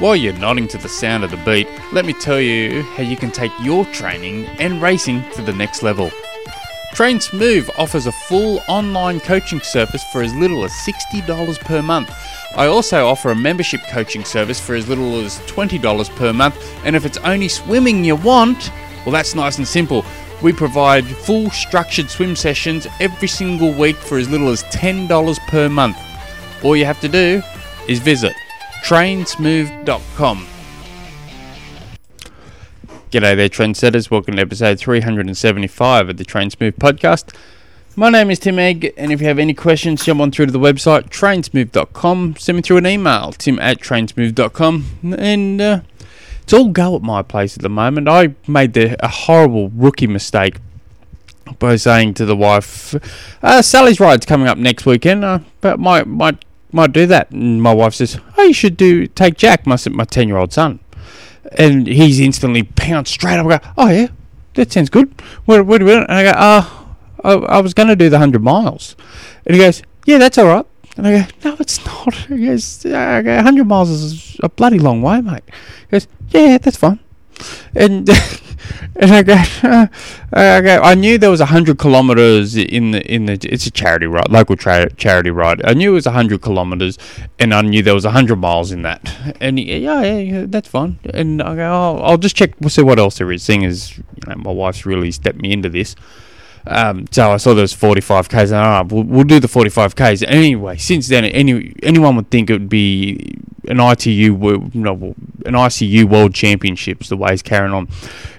While you're nodding to the sound of the beat, let me tell you how you can take your training and racing to the next level. Train Smooth offers a full online coaching service for as little as $60 per month. I also offer a membership coaching service for as little as $20 per month, and if it's only swimming you want, well, that's nice and simple. We provide full structured swim sessions every single week for as little as $10 per month. All you have to do is visit trainsmooth.com. G'day there, trendsetters. Welcome to episode 375 of the Train Smooth podcast. My name is Tim Egg, and if you have any questions, jump on through to the website trainsmooth.com. Send me through an email, tim at trainsmooth.com, and uh, it's all go at my place at the moment. I made the, a horrible rookie mistake by saying to the wife, uh, "Sally's ride's coming up next weekend, uh, but might might might do that." And my wife says, "Oh, you should do take Jack, my my ten year old son," and he's instantly pounced straight up. I go, "Oh yeah, that sounds good." What what do we? And I go, "Uh, I, I was going to do the hundred miles," and he goes, "Yeah, that's all right." And I go, no, it's not. He goes, I go, 100 miles is a bloody long way, mate. He goes, yeah, that's fine. And and I go, I go, I knew there was 100 kilometres in the, in the, it's a charity ride, local tra- charity ride. I knew it was 100 kilometres and I knew there was 100 miles in that. And he, yeah, yeah, yeah, that's fine. And I go, I'll just check, we'll see what else there is. Seeing as, you know, my wife's really stepped me into this. Um, so I saw there was 45 k's, and right, we'll, we'll do the 45 k's. Anyway, since then, any anyone would think it would be an ITU, an ICU World Championships. The way he's carrying on,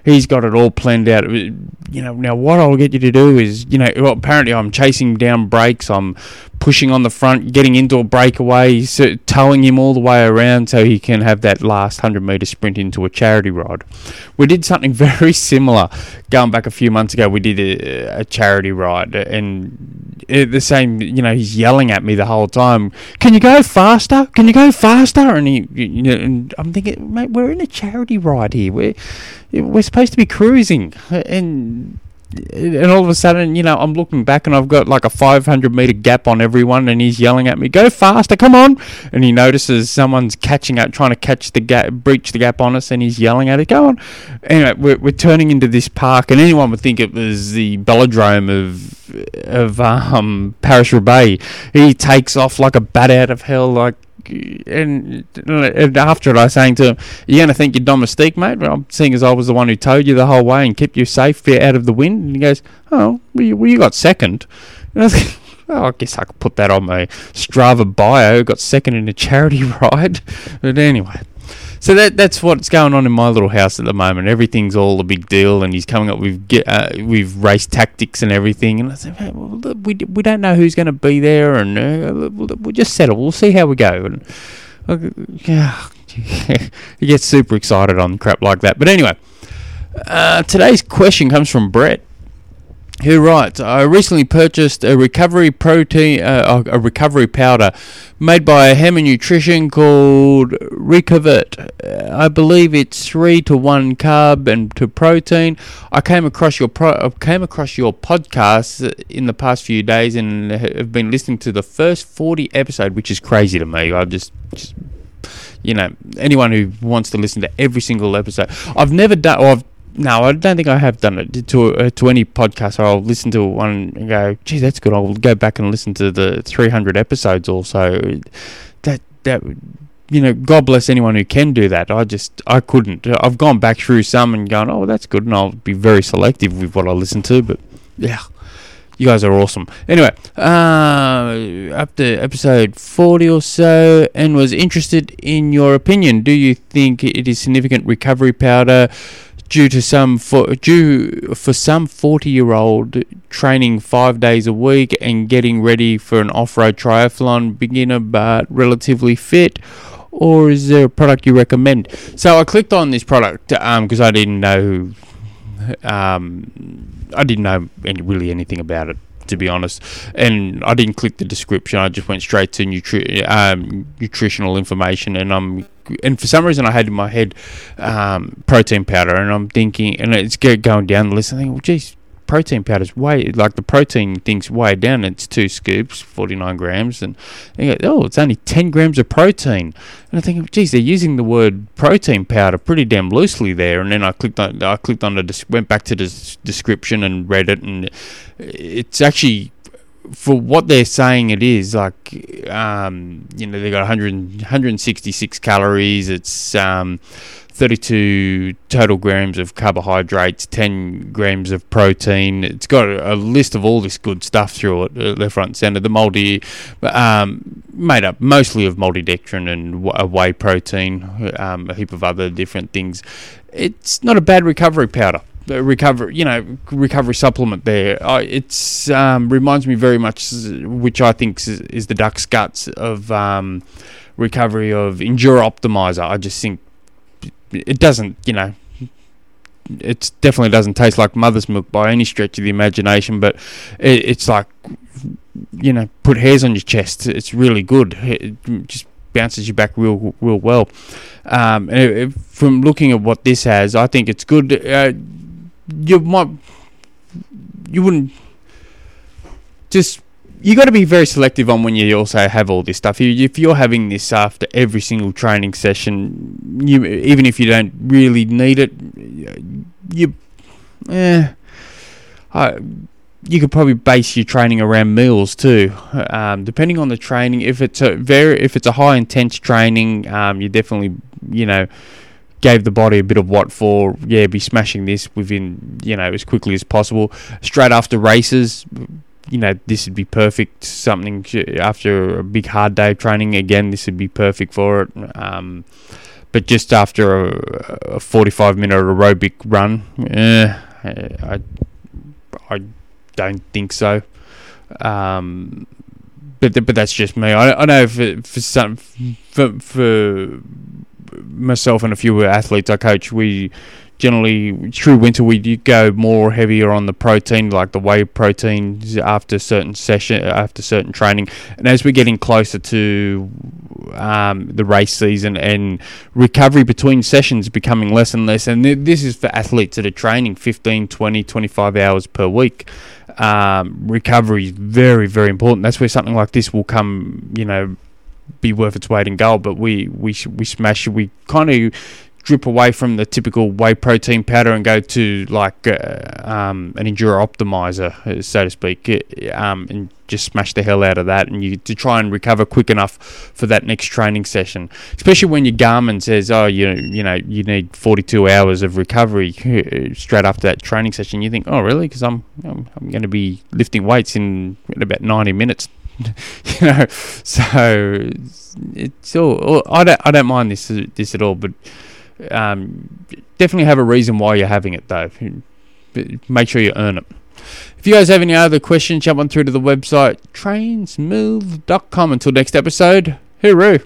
he's got it all planned out. Uh, you know, now what I'll get you to do is, you know, well, apparently I'm chasing down brakes, I'm pushing on the front, getting into a breakaway, so towing him all the way around so he can have that last 100 metre sprint into a charity ride. We did something very similar going back a few months ago. We did a, a charity ride, and the same, you know, he's yelling at me the whole time, Can you go faster? Can you go faster? And, you I'm thinking, mate, we're in a charity ride here. We're, we're supposed to be cruising. And and all of a sudden, you know, I'm looking back and I've got like a 500 meter gap on everyone, and he's yelling at me, "Go faster, come on!" And he notices someone's catching up, trying to catch the gap, breach the gap on us, and he's yelling at it, "Go on!" Anyway, we're, we're turning into this park, and anyone would think it was the velodrome of of um, Paris Roubaix. He takes off like a bat out of hell, like and, after it, I was saying to him, "You're going to think you're domestique, mate? Well, seeing as I was the one who towed you the whole way and kept you safe out of the wind." And he goes, "Oh, well, you, well, you got second. "Oh, I guess I could put that on my Strava bio. Got second in a charity ride." But anyway. So that that's what's going on in my little house at the moment. Everything's all a big deal, and he's coming up with get, uh, with race tactics and everything. And I said, hey, well, we we don't know who's going to be there, and uh, we'll, we'll just settle. We'll see how we go. And uh, yeah, he gets super excited on crap like that. But anyway, uh, today's question comes from Brett who writes, I recently purchased a recovery protein, uh, a recovery powder made by Hammer Nutrition called Recoverite. Uh, I believe it's three to one carb and to protein. I came across your pro- I came across your podcast in the past few days and have been listening to the first forty episode, which is crazy to me. I just, just you know, anyone who wants to listen to every single episode. I've never done, or I've no, I don't think I have done it to uh, to any podcast. I'll listen to one and go, "Gee, that's good." I'll go back and listen to the 300 episodes also. That that you know, God bless anyone who can do that. I just I couldn't. I've gone back through some and gone, "Oh, that's good," and I'll be very selective with what I listen to. But yeah, you guys are awesome. Anyway, uh, up to episode 40 or so, and was interested in your opinion. Do you think it is significant recovery powder? Due to some for due for some 40 year old training five days a week and getting ready for an off-road triathlon beginner but relatively fit or is there a product you recommend? So i clicked on this product because um, i didn't know um, i didn't know any, really anything about it to be honest. And I didn't click the description. I just went straight to nutri- um, nutritional information, and I'm and for some reason I had in my head um, protein powder, and I'm thinking, and it's going down the list. I think, well, geez, protein powder's way like the protein thing's way down. It's two scoops, forty nine grams, and go, oh, it's only ten grams of protein. And I think, geez, they're using the word protein powder pretty damn loosely there. And then I clicked on, I clicked on the, went back to the description and read it, and it's actually for what they're saying it is like um, you know they got 100, 166 calories it's um, 32 total grams of carbohydrates, 10 grams of protein. It's got a, list of all this good stuff through it, uh, left, front, and centre. The multi, um, made up mostly of maltodextrin and whey protein, um, a heap of other different things. It's not a bad recovery powder. Recovery, you know, recovery supplement. There, uh, it's um, reminds me very much, which I think is, the duck's guts of um, recovery of Endura Optimizer. I just think it doesn't, you know, it definitely doesn't taste like mother's milk by any stretch of the imagination, but it, it's like, you know, put hairs on your chest. It's really good. It just bounces you back real, real well. Um, from looking at what this has, I think it's good. Uh, you might, you wouldn't just you got to be very selective on when you also have all this stuff. If you're having this after every single training session, you even if you don't really need it, you, eh, I, you could probably base your training around meals too. Um, depending on the training, if it's a very if it's a high intense training, um, you definitely you know gave the body a bit of what for. Yeah, be smashing this within you know as quickly as possible. Straight after races, you know, this would be perfect. Something after a big hard day of training, again, this would be perfect for it. Um, but just after a, a 45 minute aerobic run, eh, I, I don't think so. Um, but but that's just me. I, I know for for some for, for myself and a few athletes I coach, we generally through winter we do go more heavier on the protein like the whey proteins after certain session after certain training. And as we're getting closer to um, the race season and recovery between sessions becoming less and less and th- this is for athletes that are training 15 20 25 hours per week um, recovery is very very important. That's where something like this will come you know be worth its weight in gold. But we we we smash we kind of drip away from the typical whey protein powder and go to like uh, um, an Endura Optimizer, so to speak, uh, um, and just smash the hell out of that, and you to try and recover quick enough for that next training session. Especially when your Garmin says, "Oh, you you know you need 42 hours of recovery straight after that training session." You think, "Oh, really? Because I'm I'm, I'm going to be lifting weights in, in about 90 minutes." you know, so it's all. I don't I don't mind this this at all, but um, definitely have a reason why you're having it, though. Make sure you earn it. If you guys have any other questions, jump on through to the website trainsmooth.com. Until next episode, hooroo.